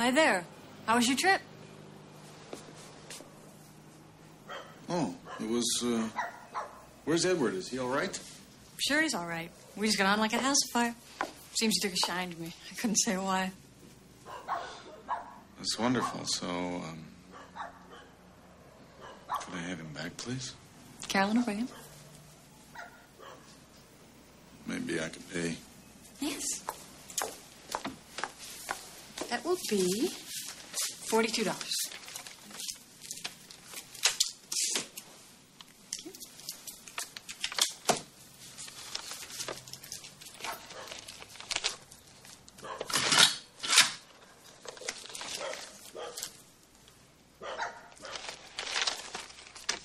Hi there. How was your trip? Oh, it was, uh. Where's Edward? Is he all right? Sure, he's all right. We just got on like a house fire. Seems he took a shine to me. I couldn't say why. That's wonderful. So, um. Could I have him back, please? Carolyn will bring him. Maybe I could pay. Yes. That will be forty-two dollars.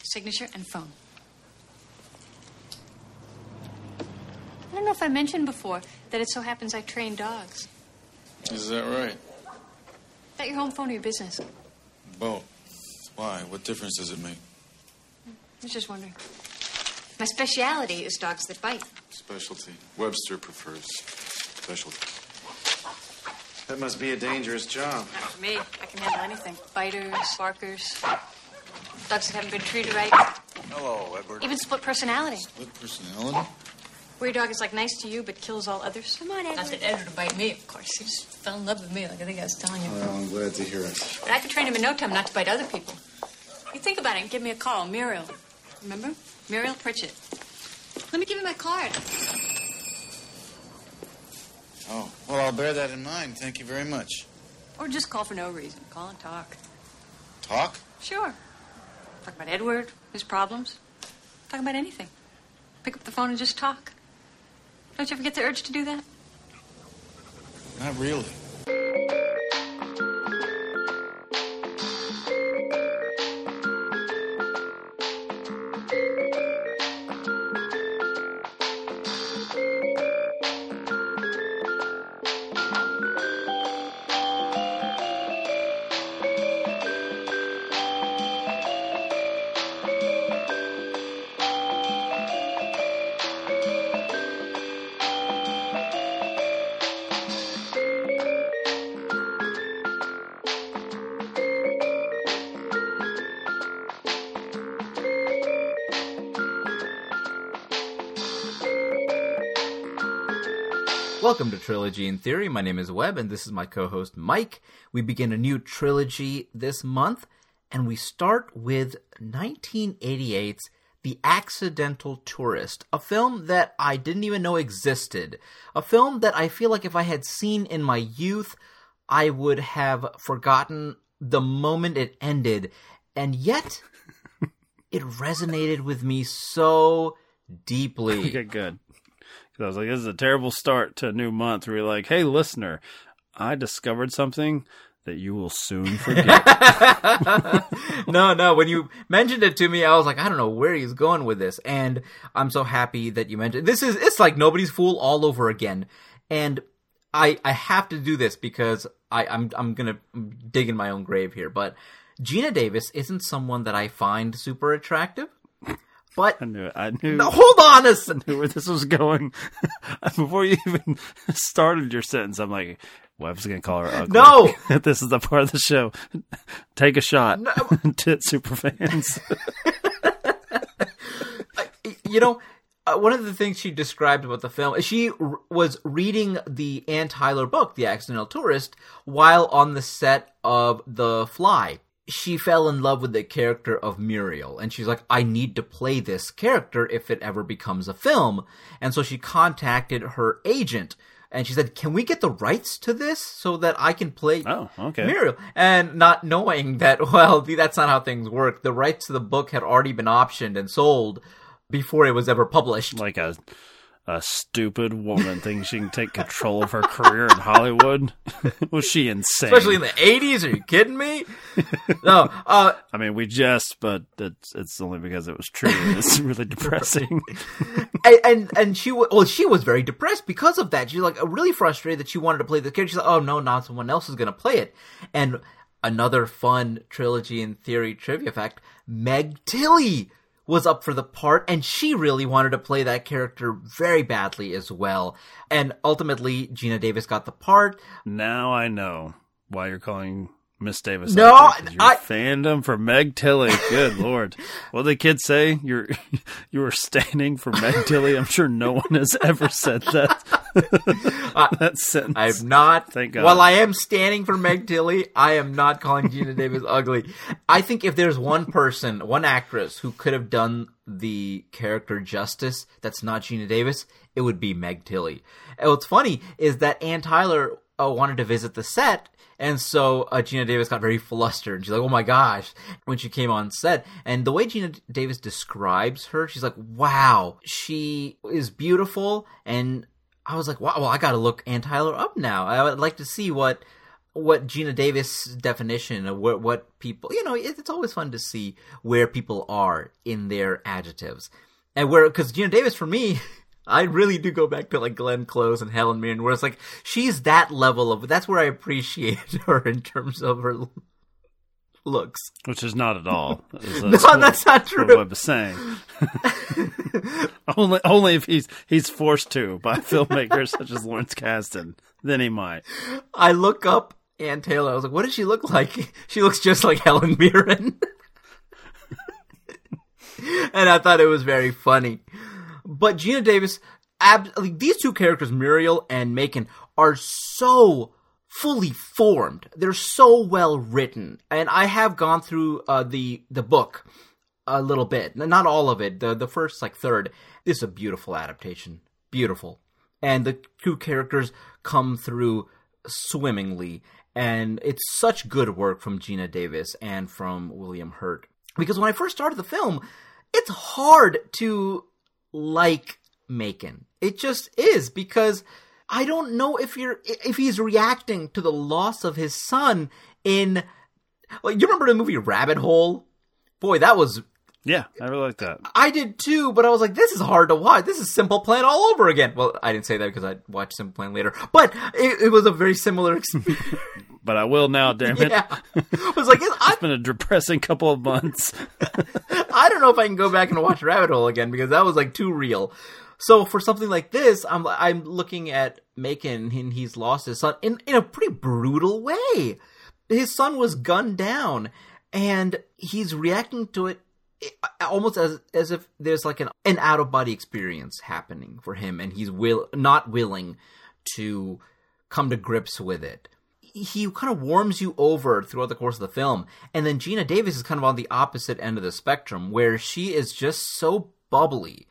Signature and phone. I don't know if I mentioned before that it so happens I train dogs. Is that right? Is that your home phone or your business? Both. Why? What difference does it make? I was just wondering. My speciality is dogs that bite. Specialty. Webster prefers specialty. That must be a dangerous job. Not for me. I can handle anything. Biters, barkers, dogs that haven't been treated right, Hello, Edward. even split personality. Split personality? Where your dog is like nice to you but kills all others. Come on, Edward. Not that Edward would bite me, of course. He just fell in love with me, like I think I was telling you. Well, I'm glad to hear it. But I could train him in no time not to bite other people. You think about it and give me a call, Muriel. Remember? Muriel Pritchett. Let me give you my card. Oh, well, I'll bear that in mind. Thank you very much. Or just call for no reason. Call and talk. Talk? Sure. Talk about Edward, his problems. Talk about anything. Pick up the phone and just talk. Don't you ever get the urge to do that? Not really. Welcome to Trilogy in Theory. My name is Webb, and this is my co host Mike. We begin a new trilogy this month, and we start with 1988's The Accidental Tourist, a film that I didn't even know existed. A film that I feel like if I had seen in my youth, I would have forgotten the moment it ended, and yet it resonated with me so deeply. Okay, good. 'Cause I was like, this is a terrible start to a new month where you're like, hey, listener, I discovered something that you will soon forget. no, no. When you mentioned it to me, I was like, I don't know where he's going with this, and I'm so happy that you mentioned this. Is it's like nobody's fool all over again, and I I have to do this because I I'm I'm gonna dig in my own grave here, but Geena Davis isn't someone that I find super attractive, but. I knew it. I knew, No, hold on a s- I knew where this was going. Before you even started your sentence, I'm like, Webb's going to call her ugly. No! this is the part of the show. Take a shot. No. Tit super fans. you know, uh, one of the things she described about the film is she r- was reading the Anne Tyler book, The Accidental Tourist, while on the set of The Fly. She fell in love with the character of Muriel, and she's like, I need to play this character if it ever becomes a film. And so she contacted her agent, and she said, Can we get the rights to this so that I can play Oh, okay. Muriel? And not knowing that, well, that's not how things work. The rights to the book had already been optioned and sold before it was ever published. like a a stupid woman thinks she can take control of her career in Hollywood. Was she insane? Especially in the 80s? Are you kidding me? No. Uh, I mean, we jest, but it's it's only because it was true. It's really depressing. and, and and she wa- well she was very depressed because of that. She's like really frustrated that she wanted to play the character. She's like, oh no, not someone else is going to play it. And another fun trilogy in theory trivia fact: Meg Tilly was up for the part, and she really wanted to play that character very badly as well. And ultimately, Geena Davis got the part. now I know why you're calling Miss Davis. No, I- fandom for Meg Tilly. Good lord, what did the kids say? You're you were standing for Meg Tilly. I'm sure no one has ever said that. that sentence. I've not. Thank God. While I am standing for Meg Tilly, I am not calling Geena Davis ugly. I think if there's one person, one actress who could have done the character justice that's not Geena Davis, it would be Meg Tilly. And what's funny is that Anne Tyler uh, wanted to visit the set. And so uh, Geena Davis got very flustered. She's like, oh my gosh, when she came on set. And the way Geena Davis describes her, she's like, wow, she is beautiful. And I was like, wow, well, I got to look Anne Tyler up now. I would like to see what what Geena Davis definition of what what people, you know, it's always fun to see where people are in their adjectives. And where cuz Geena Davis for me I really do go back to like Glenn Close and Helen Mirren, where it's like she's that level of. That's where I appreciate her in terms of her looks. Which is not at all. No, that's not true. What I was saying. only, only if he's he's forced to by filmmakers such as Lawrence Kasdan, then he might. I look up Ann Taylor. I was like, what does she look like? She looks just like Helen Mirren. and I thought it was very funny. But Geena Davis, ab- like, these two characters, Muriel and Macon, are so fully formed. They're so well written, and I have gone through uh, the the book a little bit, not all of it. The the first like third. This is a beautiful adaptation, beautiful, and the two characters come through swimmingly, and it's such good work from Geena Davis and from William Hurt. Because when I first started the film, it's hard to like Macon. It just is because I don't know if you're if he's reacting to the loss of his son in you remember the movie Rabbit Hole? Boy, that was Yeah, I really like that. I did too, but I was like, this is hard to watch. This is Simple Plan all over again. Well, I didn't say that because I watched Simple Plan later, but it, it was a very similar experience. But I will now, damn it. yeah, I was like, I, It's been a depressing couple of months. I don't know if I can go back and watch Rabbit Hole again because that was like too real. So for something like this, I'm I'm looking at Macon and he's lost his son in in a pretty brutal way. His son was gunned down, and he's reacting to it almost as as if there's like an an out of body experience happening for him, and he's will not willing to come to grips with it. He kind of warms you over throughout the course of the film, and then Geena Davis is kind of on the opposite end of the spectrum, where she is just so bubbly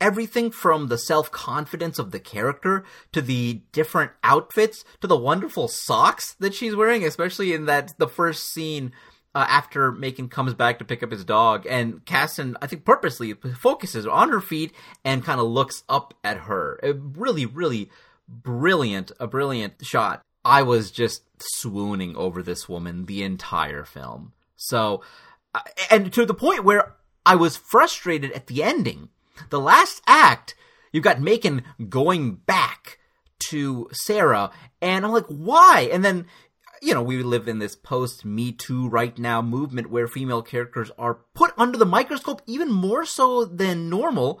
everything from the self confidence of the character to the different outfits to the wonderful socks that she's wearing, especially in that the first scene uh, after Macon comes back to pick up his dog, and Kasdan, I think, purposely focuses on her feet and kind of looks up at her. A really, really brilliant, a brilliant shot. I was just swooning over this woman the entire film. So, uh, and to the point where I was frustrated at the ending. The last act, you've got Macon going back to Sarah, and I'm like, why? And then, you know, we live in this post Me Too right now movement where female characters are put under the microscope even more so than normal.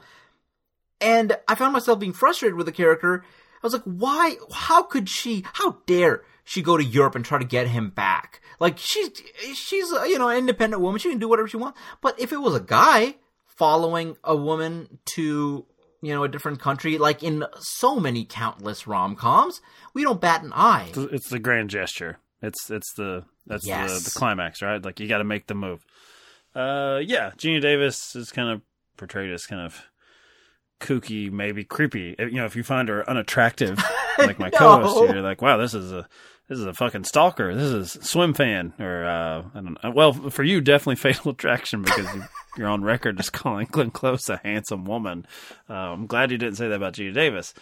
And I found myself being frustrated with the character. I was like, why? How could she? How dare she go to Europe and try to get him back? Like she's she's you know an independent woman. She can do whatever she wants. But if it was a guy following a woman to you know a different country, like in so many countless rom coms, we don't bat an eye. it's the grand gesture. It's it's the that's Yes. the, the climax, right? Like you got to make the move. Uh, yeah, Geena Davis is kind of portrayed as kind of kooky, maybe creepy. You know, if you find her unattractive, like my No. co-host you're like, wow, this is a this is a fucking stalker. This is a Swimfan, or uh, I don't know. Well, for you, definitely Fatal Attraction because you, you're on record just calling Glenn Close a handsome woman. Uh, I'm glad you didn't say that about Geena Davis.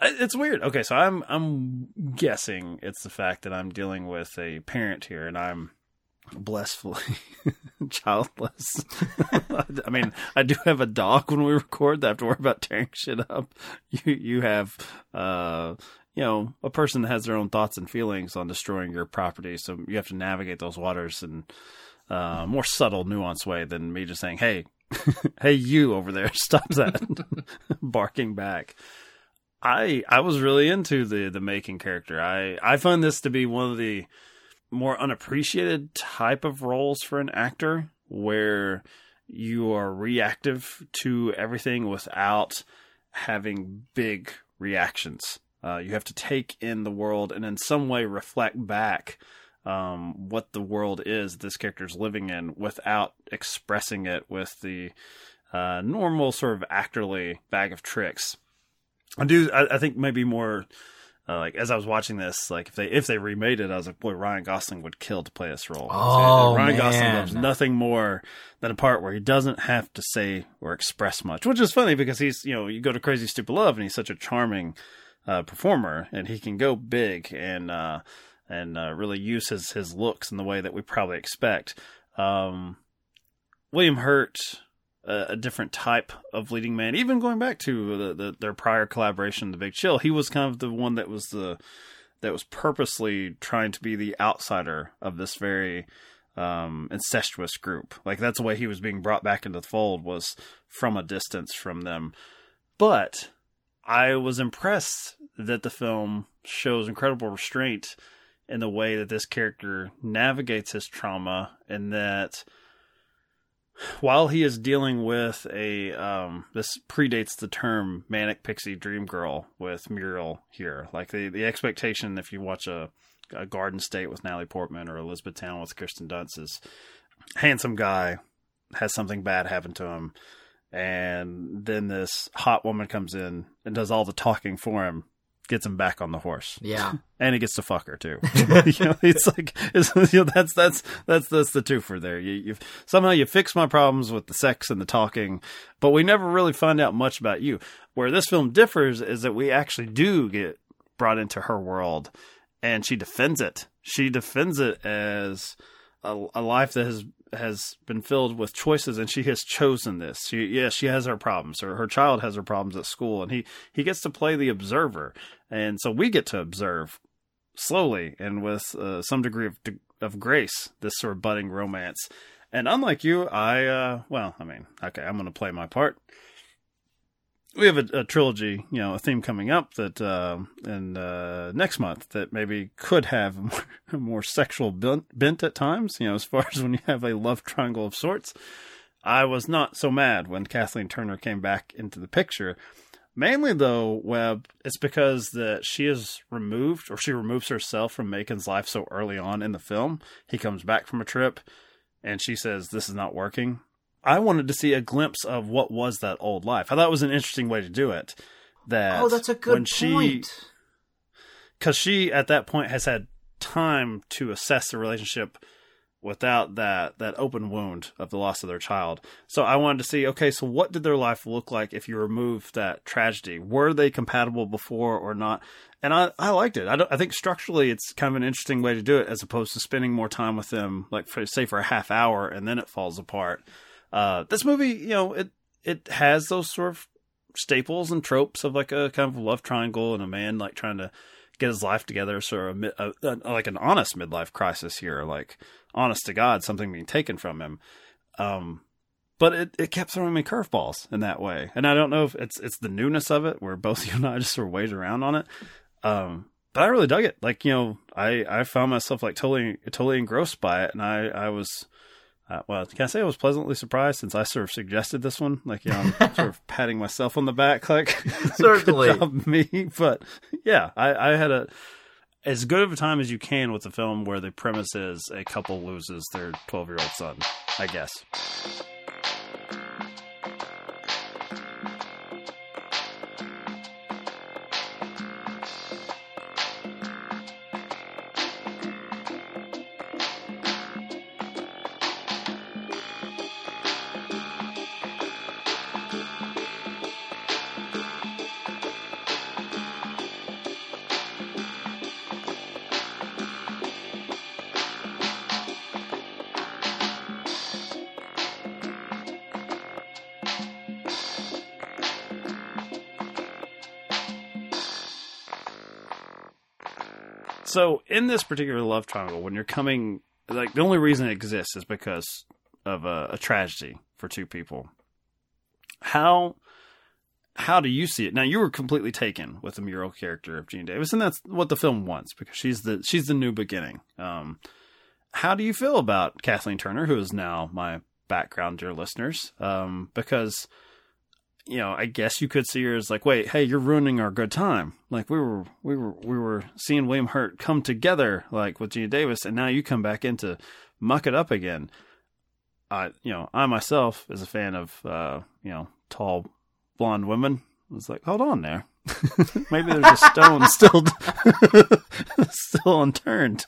It's weird. Okay, so I'm I'm guessing it's the fact that I'm dealing with a parent here, and I'm blissfully childless. I mean, I do have a dog when we record that I have to worry about tearing shit up. You you have uh you know a person that has their own thoughts and feelings on destroying your property, so you have to navigate those waters in uh, more subtle, nuanced way than me just saying, "Hey, hey, you over there, stop that!" barking back. I I was really into the the Macon character. I I find this to be one of the more unappreciated type of roles for an actor where you are reactive to everything without having big reactions. Uh, you have to take in the world and in some way reflect back um, what the world is this character is living in without expressing it with the uh, normal sort of actorly bag of tricks. I do. I, I think maybe more uh, like as I was watching this, like if they if they remade it, I was like, boy, Ryan Gosling would kill to play this role. Oh, Ryan man. Gosling loves nothing more than a part where he doesn't have to say or express much, which is funny because he's you know you go to Crazy Stupid Love and he's such a charming uh, performer and he can go big and uh, and uh, really use his his looks in the way that we probably expect. Um, William Hurt a, a different type of leading man. Even going back to the, the, their prior collaboration, The Big Chill, he was kind of the one that was the that was purposely trying to be the outsider of this very um, incestuous group. Like that's the way he was being brought back into the fold was from a distance from them. But I was impressed that the film shows incredible restraint in the way that this character navigates his trauma and that while he is dealing with a um, this predates the term manic pixie dream girl with Muriel here. Like the the expectation if you watch a, a Garden State with Natalie Portman or Elizabethtown with Kirsten Dunst is handsome guy has something bad happen to him and then this hot woman comes in and does all the talking for him gets him back on the horse Yeah. and he gets to fuck her too. you know, it's like it's, you know, that's that's that's that's the twofer there. You, you somehow you fix my problems with the sex and the talking, but we never really find out much about you. Where this film differs is that we actually do get brought into her world, and she defends it. She defends it as a, a life that has has been filled with choices and she has chosen this. She yeah, she has her problems or her child has her problems at school and he he gets to play the observer. And so we get to observe slowly and with uh, some degree of of grace this sort of budding romance. And unlike you, I uh well, I mean, okay, I'm going to play my part. We have a, a trilogy, you know, a theme coming up that uh, in uh, next month that maybe could have a more, more sexual bent, bent at times. You know, as far as when you have a love triangle of sorts. I was not so mad when Kathleen Turner came back into the picture. Mainly though, Webb, it's because that she is removed or she removes herself from Macon's life so early on in the film. He comes back from a trip and she says, This is not working. I wanted to see a glimpse of what was that old life. I thought it was an interesting way to do it. That Oh, that's a good when point. because she at that point has had time to assess the relationship without that that open wound of the loss of their child. So I wanted to see, okay, so what did their life look like if you remove that tragedy? Were they compatible before or not? And I, I liked it. I, don't, I think structurally it's kind of an interesting way to do it, as opposed to spending more time with them, like for, say for a half hour, and then it falls apart. Uh, this movie, you know, it it has those sort of staples and tropes of like a kind of love triangle and a man like trying to get his life together, sort of a, a, a, like an honest midlife crisis here, like honest to God, something being taken from him. Um, but it, it kept throwing me curveballs in that way, and I don't know if it's it's the newness of it, where both you and I just sort of wade around on it. Um, but I really dug it. Like you know, I I found myself like totally totally engrossed by it, and I I was. Uh, well, can I say I was pleasantly surprised since I sort of suggested this one? Like, you know, I'm sort of patting myself on the back, like, Certainly. me. But yeah, I, I had a as good of a time as you can with a film where the premise is a couple loses their 12 year old son, I guess. So in this particular love triangle, when you're coming, like the only reason it exists is because of a, a tragedy for two people. How how do you see it? Now you were completely taken with the Muriel character of Geena Davis, and that's what the film wants because she's the she's the new beginning. Um, how do you feel about Kathleen Turner, who is now my background, dear listeners? Um, because you know, I guess you could see her as like, wait, hey, you're ruining our good time. Like we were, we were, we were seeing William Hurt come together, like with Geena Davis, and now you come back in to muck it up again. I, you know, I myself is a fan of, uh, you know, tall blonde women. I was like, hold on there. Maybe there's a stone still, still unturned.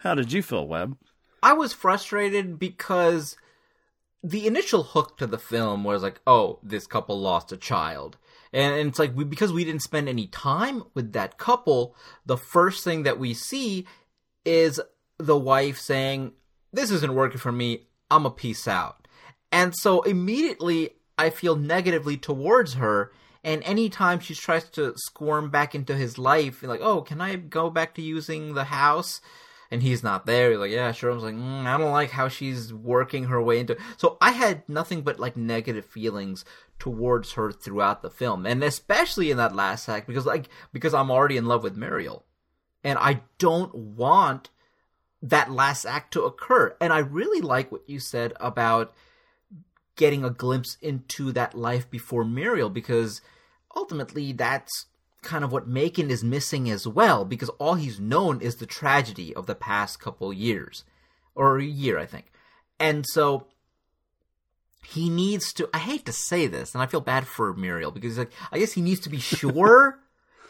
How did you feel, Webb? I was frustrated because the initial hook to the film was like, oh, this couple lost a child. And, it's like, we, because we didn't spend any time with that couple, the first thing that we see is the wife saying, this isn't working for me, I'm a peace out. And so immediately I feel negatively towards her. And anytime she tries to squirm back into his life, like, oh, can I go back to using the house? And he's not there. He's like, yeah, sure. I was like, mm, I don't like how she's working her way into. So I had nothing but like negative feelings towards her throughout the film, and especially in that last act because like because I'm already in love with Muriel, and I don't want that last act to occur. And I really like what you said about getting a glimpse into that life before Muriel because ultimately that's kind of what Macon is missing as well, because all he's known is the tragedy of the past couple years, or a year, I think. And so he needs to. I hate to say this, and I feel bad for Muriel because he's like I guess he needs to be sure.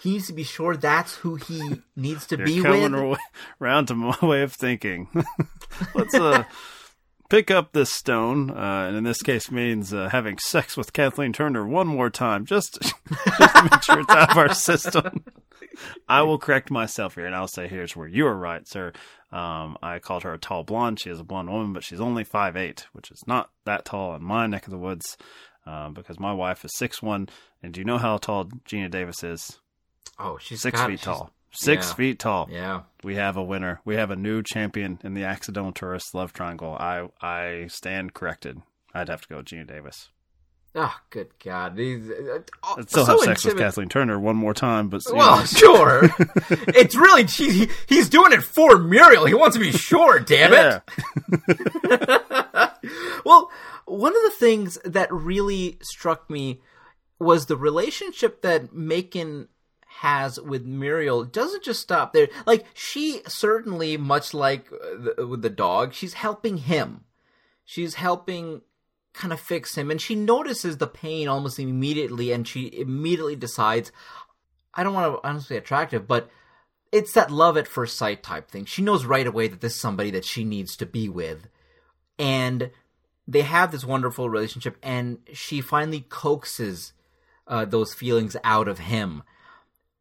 he needs to be sure that's who he needs to You're be coming with. around to my way of thinking. Let's uh, pick up this stone, uh, and in this case means uh, having sex with Kathleen Turner one more time, just, just to make sure it's out of our system. I will correct myself here, and I'll say here's where you are right, sir. Um, I called her a tall blonde. She is a blonde woman, but she's only five eight, which is not that tall in my neck of the woods, uh, because my wife is six one. And do you know how tall Geena Davis is? Oh, she's Six got- feet she's- tall. Six yeah. feet tall Yeah. we have a winner. We have a new champion in the accidental tourist love triangle. I I stand corrected. I'd have to go with Geena Davis. Oh, good God. These, uh, uh, I'd still so have sex with Kathleen Turner one more time, but Well, know, sure. it's really he, he's doing it for Muriel. He wants to be sure. Damn it. well, one of the things that really struck me was the relationship that Macon has with Muriel doesn't just stop there. Like she certainly, much like uh, the, with the dog, she's helping him. She's helping kind of fix him, and she notices the pain almost immediately, and she immediately decides, I don't want to honestly attractive, but it's that love at first sight type thing. She knows right away that this is somebody that she needs to be with. And they have this wonderful relationship, and she finally coaxes uh, those feelings out of him.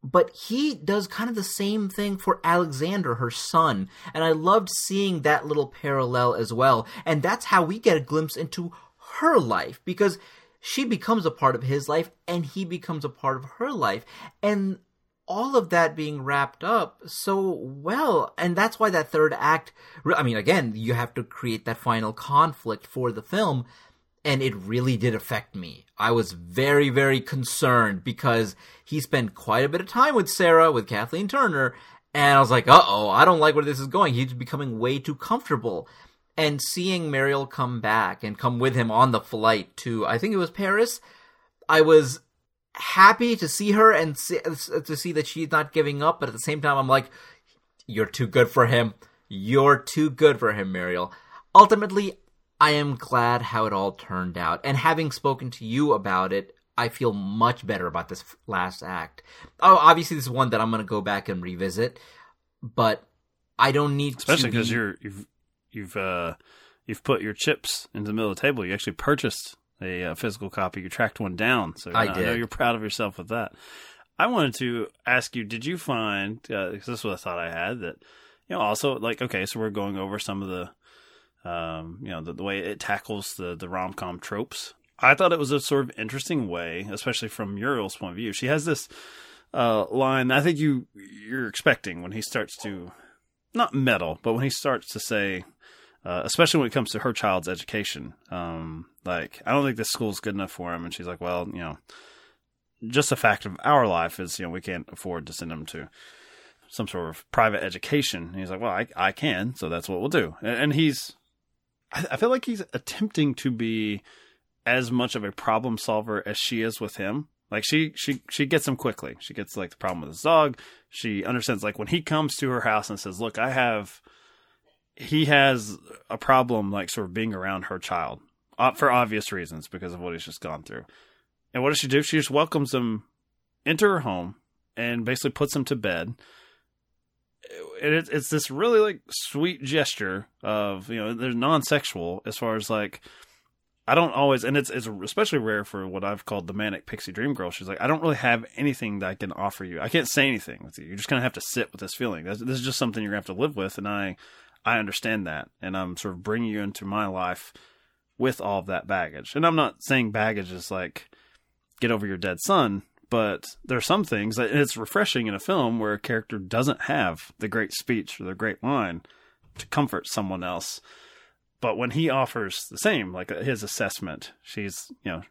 But he does kind of the same thing for Alexander, her son. And I loved seeing that little parallel as well. And that's how we get a glimpse into her life because she becomes a part of his life and he becomes a part of her life. And all of that being wrapped up so well. And that's why that third act, I mean, again, you have to create that final conflict for the film. And it really did affect me. I was very, very concerned because he spent quite a bit of time with Sarah, with Kathleen Turner. And I was like, uh oh, I don't like where this is going. He's becoming way too comfortable. And seeing Muriel come back and come with him on the flight to, I think it was Paris, I was happy to see her and see, to see that she's not giving up. But at the same time, I'm like, you're too good for him. You're too good for him, Muriel. Ultimately, I am glad how it all turned out. And having spoken to you about it, I feel much better about this last act. Oh, obviously, this is one that I'm going to go back and revisit, but I don't need especially to because be- you're you've you've uh you've put your chips into the middle of the table. You actually purchased a uh, physical copy. You tracked one down, so I know you're proud of yourself with that. I wanted to ask you: Did you find? Because this is what I thought I had that. You know, also like okay, so we're going over some of the, um, you know, the, the way it tackles the the rom com tropes. I thought it was a sort of interesting way, especially from Muriel's point of view. She has this uh, line. I think you you're expecting when he starts to not meddle, but when he starts to say, uh, especially when it comes to her child's education. Um, like, I don't think this school's good enough for him. And she's like, well, you know, just a fact of our life is, you know, we can't afford to send him to some sort of private education. And he's like, well, I, I can, so that's what we'll do. And, and he's, I, I feel like he's attempting to be as much of a problem solver as she is with him. Like she she she gets him quickly. She gets like the problem with his dog. She understands like when he comes to her house and says, "Look, I have." He has a problem like sort of being around her child uh, for obvious reasons because of what he's just gone through. And what does she do? She just welcomes him into her home and basically puts him to bed. And it, it's this really like sweet gesture of you know they're non-sexual as far as like I don't always, and it's it's especially rare for what I've called the manic pixie dream girl. She's like, I don't really have anything that I can offer you. I can't say anything with you. You're just gonna have to sit with this feeling. This, this is just something you're gonna have to live with, and I I understand that, and I'm sort of bringing you into my life with all of that baggage. And I'm not saying baggage is like get over your dead son, but there are some things that it's refreshing in a film where a character doesn't have the great speech or the great line to comfort someone else but when he offers the same, like uh, his assessment, she's you know,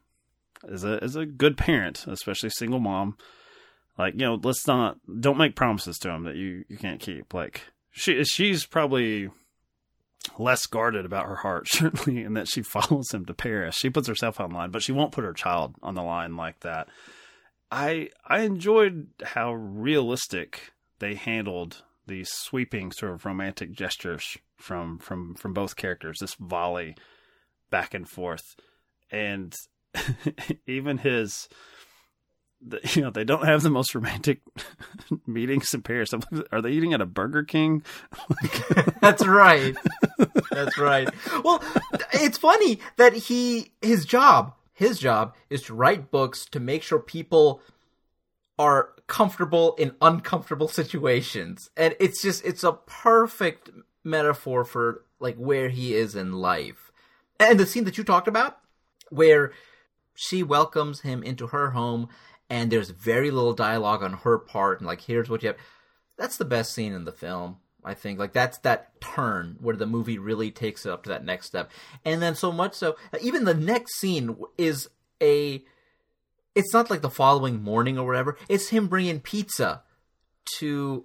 is a as a good parent, especially single mom, like you know, let's not don't make promises to him that you you can't keep. Like she she's probably less guarded about her heart, certainly, and that she follows him to Paris. She puts herself on line, but she won't put her child on the line like that. I I enjoyed how realistic they handled these sweeping sort of romantic gestures from from from both characters this volley back and forth and even his the, you know they don't have the most romantic meetings in Paris. Are they eating at a Burger King? That's right. That's right. Well, it's funny that he his job his job is to write books to make sure people are comfortable in uncomfortable situations. And it's just it's a perfect metaphor for like where he is in life. And the scene that you talked about where she welcomes him into her home and there's very little dialogue on her part and like here's what you have. That's the best scene in the film. I think like that's that turn where the movie really takes it up to that next step. And then so much so even the next scene is a it's not like the following morning or whatever. It's him bringing pizza to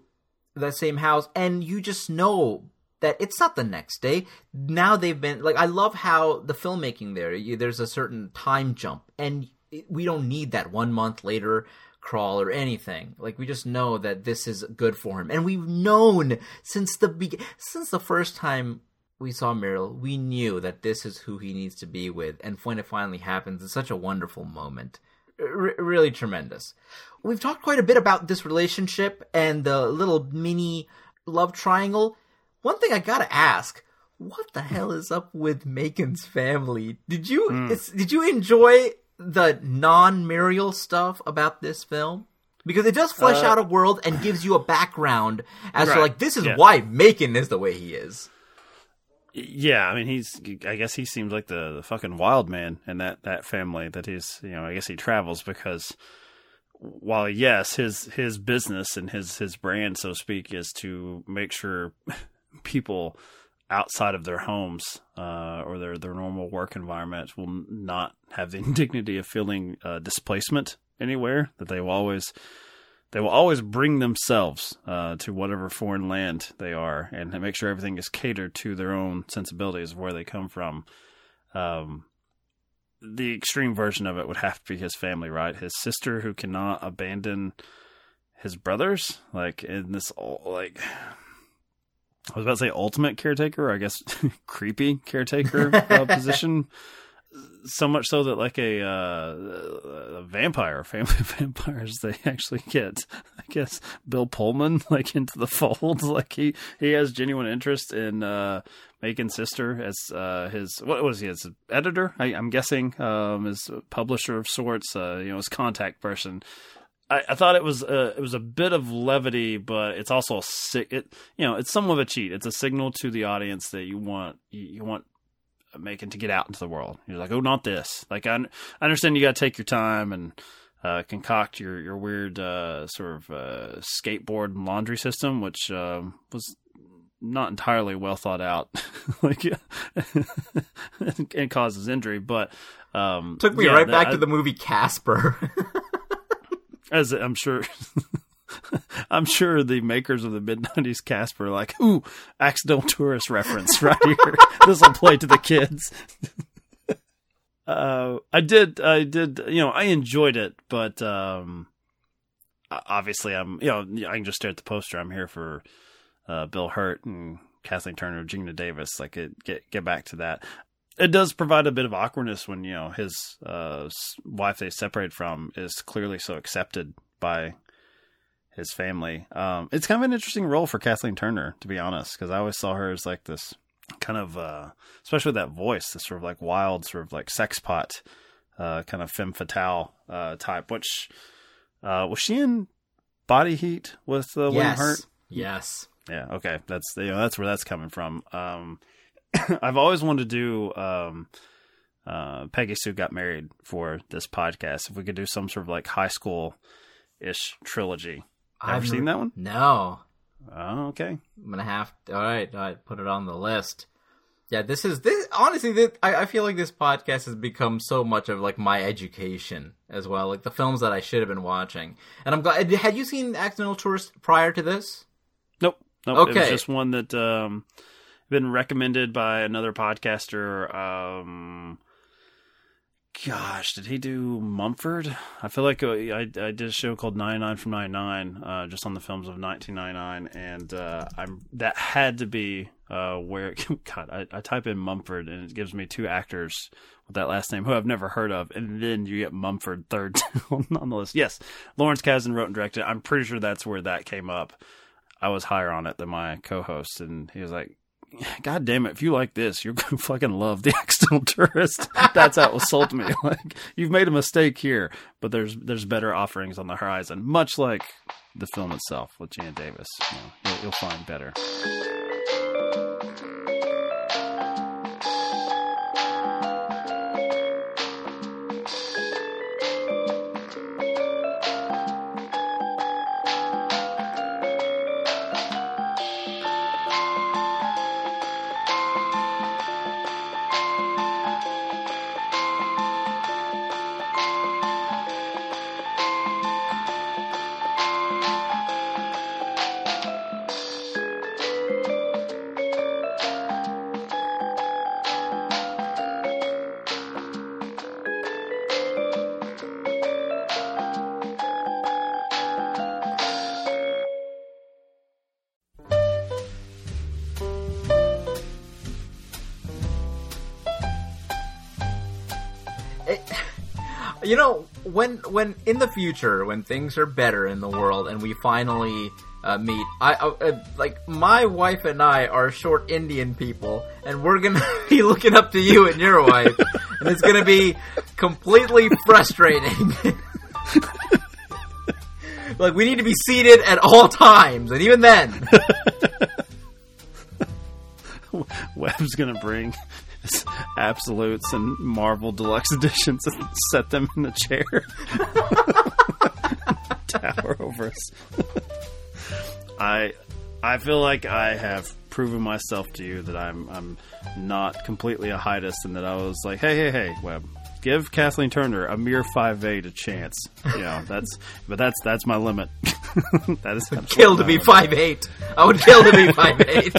that same house, and you just know that it's not the next day. Now they've been like I love how the filmmaking there. You, there's a certain time jump, and we don't need that one month later crawl or anything. Like we just know that this is good for him, and we've known since the be- since the first time we saw Muriel, we knew that this is who he needs to be with, and when it finally happens, it's such a wonderful moment r- really tremendous. We've talked quite a bit about this relationship and the little mini love triangle. One thing I gotta ask: What the hell is up with Macon's family? Did you mm. did you enjoy the non Muriel stuff about this film? Because it does flesh uh, out a world and gives you a background as right. to like this is yeah. why Macon is the way he is. Yeah, I mean, he's. I guess he seems like the, the fucking wild man in that that family. That he's. You know, I guess he travels because while yes, his his business and his his brand, so to speak, is to make sure people outside of their homes uh, or their their normal work environment will not have the indignity of feeling uh, displacement anywhere. That they will always they will always bring themselves uh, to whatever foreign land they are and make sure everything is catered to their own sensibilities of where they come from. Um, the extreme version of it would have to be his family, right? His sister who cannot abandon his brothers, like in this, like I was about to say ultimate caretaker, I guess creepy caretaker uh, position so much so that like a, uh, a vampire, family of vampires, they actually get, I guess, Bill Pullman like into the fold. like he he has genuine interest in uh, Macon's sister as uh, his what was he as editor? I, am guessing um, as publisher of sorts. Uh, you know, his contact person. I, I thought it was a, it was a bit of levity, but it's also a, it you know it's somewhat of a cheat. It's a signal to the audience that you want you, you want Macon to get out into the world. You're like, oh, not this. Like, I, I understand you got to take your time and uh, concoct your your weird uh, sort of uh, skateboard and laundry system, which um, was not entirely well thought out, like and causes injury. But um, Took me yeah, right that- back I- to the movie Casper. as I'm sure. I'm sure the makers of the mid '90s Casper, like, ooh, accidental tourist reference right here. this will play to the kids. uh, I did, I did, you know, I enjoyed it, but um, obviously, I'm, you know, I can just stare at the poster. I'm here for uh, Bill Hurt and Kathleen Turner, Geena Davis. Like, it, get get back to that. It does provide a bit of awkwardness when you know his uh, wife they separate from is clearly so accepted by his family. Um, it's kind of an interesting role for Kathleen Turner, to be honest, because I always saw her as like this kind of, uh, especially that voice, this sort of like wild, sort of like sex pot, uh, kind of femme fatale uh, type. Which uh, was she in Body Heat with uh, William yes. Hurt? Yes. Yeah, okay, that's you know that's where that's coming from. Um, I've always wanted to do um, uh, Peggy Sue got married for this podcast. If we could do some sort of like high school ish trilogy. Ever I've seen that one? No. Oh, okay. I'm gonna have to. All right, all right, put it on the list. Yeah, this is this. Honestly, this, I, I feel like this podcast has become so much of like my education as well, like the films that I should have been watching. And I'm glad. Had you seen Accidental Tourist prior to this? Nope. Nope. It was Okay. just one that um been recommended by another podcaster. Um gosh, did he do Mumford? I feel like uh, I I did a show called 99 from 99 uh just on the films of 1999 and uh I'm that had to be uh where god I, I type in Mumford and it gives me two actors with that last name who I've never heard of and then you get Mumford third on the list. Yes, Lawrence Kasdan wrote and directed. I'm pretty sure that's where that came up. I was higher on it than my co-host, and he was like, "God damn it! If you like this, you're gonna fucking love the accidental tourist." That's how it was sold to me. Like you've made a mistake here, but there's there's better offerings on the horizon. Much like the film itself with Jan Davis, you know, you'll, you'll find better. You know, when when in the future, when things are better in the world, and we finally uh, meet, I uh, like my wife and I are short Indian people, and we're gonna be looking up to you and your wife, and it's gonna be completely frustrating. like we need to be seated at all times, and even then, Webb's gonna bring absolutes and Marvel deluxe editions and set them in the chair. Tower over us. I I feel like I have proven myself to you that I'm I'm not completely a hiatus and that I was like, hey, hey, hey, Webb. Give Kathleen Turner a mere five eight a chance. You know, that's but that's that's my limit. that is kill to be five eight. I would kill to be five eight.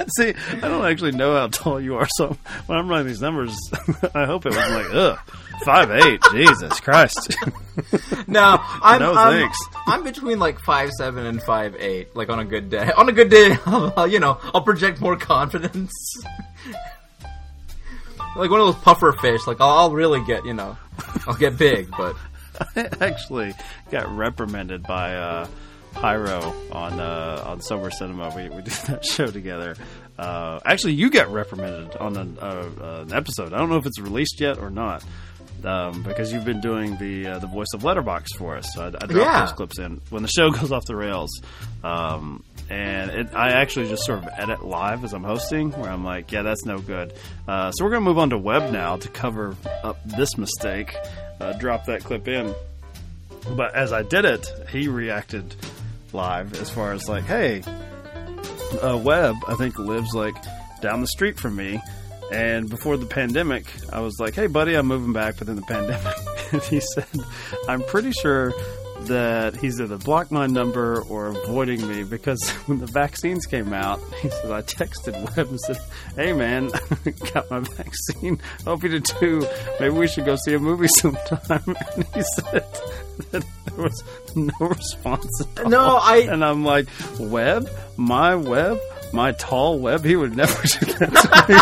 See, I don't actually know how tall you are, so when I'm running these numbers, I hope it was like, ugh, five eight. Jesus Christ! No, I'm No, I'm, thanks. I'm between like five seven and five eight. Like on a good day. On a good day, I'll, you know, I'll project more confidence. like one of those puffer fish. Like I'll, I'll really get, you know, I'll get big. But I actually got reprimanded by uh, Pyro on uh, on Sober Cinema. We we did that show together. Uh, actually, you got reprimanded on an, uh, an episode. I don't know if it's released yet or not. Um, because you've been doing the uh, the voice of Letterboxd for us, so I, I dropped Yeah. those clips in when the show goes off the rails. Um, and it, I actually just sort of edit live as I'm hosting, where I'm like, "Yeah, that's no good." Uh, so we're gonna move on to Webb now to cover up this mistake. Uh, drop that clip in. But as I did it, he reacted live as far as like, hey, uh, Webb, I think lives like down the street from me. And before the pandemic, I was like, hey, buddy, I'm moving back within the pandemic. and he said, I'm pretty sure that he's either blocked my number or avoiding me because when the vaccines came out, he said, I texted Webb and said, hey, man, got my vaccine. Hope you did too. Maybe we should go see a movie sometime. And he said that there was no response at No. I- And I'm like, Webb? My Webb? My tall Webb? He would never do that to me.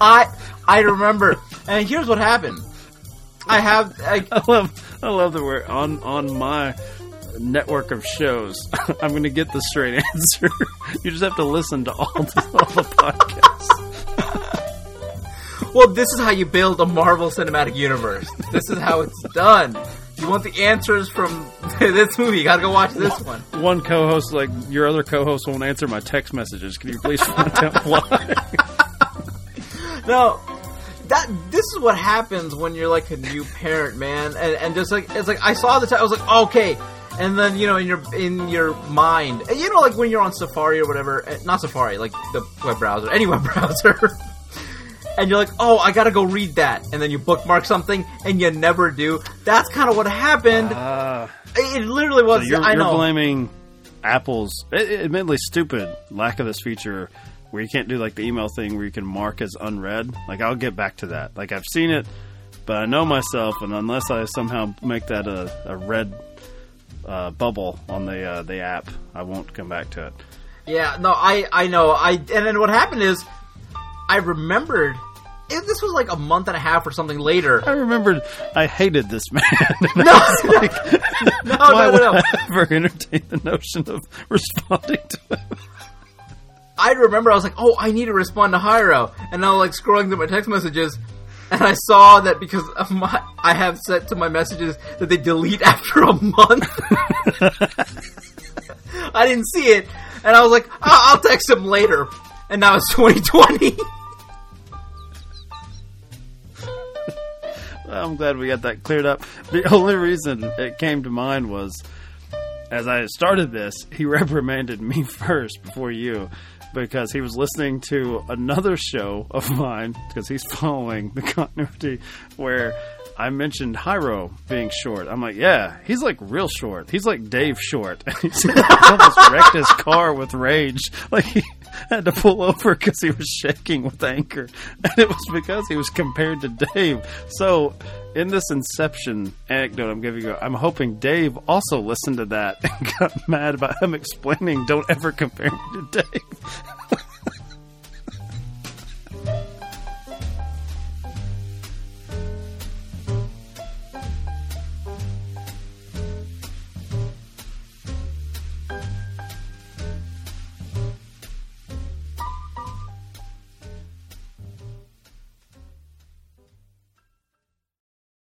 I I remember, and here's what happened. I have I, I love, I love that we're on on my network of shows. I'm going to get the straight answer. you just have to listen to all the, all the podcasts. well. This is how you build a Marvel Cinematic Universe. This is how it's done. You want the answers from this movie? You gotta go watch this one. One co-host, like your other co-host, won't answer my text messages. Can you please find out why? No, that this is what happens when you're like a new parent, man, and and just like it's like I saw the t- I was like okay, and then you know in your in your mind, you know like when you're on Safari or whatever, eh, not Safari, like the web browser, any web browser. And you're like, oh, I gotta go read that, and then you bookmark something, and you never do. That's kind of what happened. Uh, it it literally was. so you're, I you're know. blaming Apple's eh, eh, admittedly stupid lack of this feature where you can't do like the email thing where you can mark as unread. Like I'll get back to that. Like I've seen it, but I know myself, and unless I somehow make that a, a red uh, bubble on the uh, the app, I won't come back to it. Yeah, no, I I know. I and then what happened is, I remembered. It, this was like a month and a half or something later. I remembered I hated this man. No, like, no, why no, would no, no. I ever entertain the notion of responding to him? I remember I was like, oh, I need to respond to Hyro, and I was like scrolling through my text messages, and I saw that because of my I have set to my messages that they delete after a month. I didn't see it, and I was like, oh, I'll text him later, and now it's 2020. I'm glad we got that cleared up. The only reason it came to mind was as I started this, he reprimanded me first before you because he was listening to another show of mine because he's following the continuity where I mentioned Hyro being short. I'm like, yeah, he's like real short. He's like Dave short. He almost wrecked his car with rage. Like he had to pull over because he was shaking with anger. And it was because he was compared to Dave. So in this Inception anecdote I'm giving you, I'm hoping Dave also listened to that and got mad about him explaining, don't ever compare me to Dave.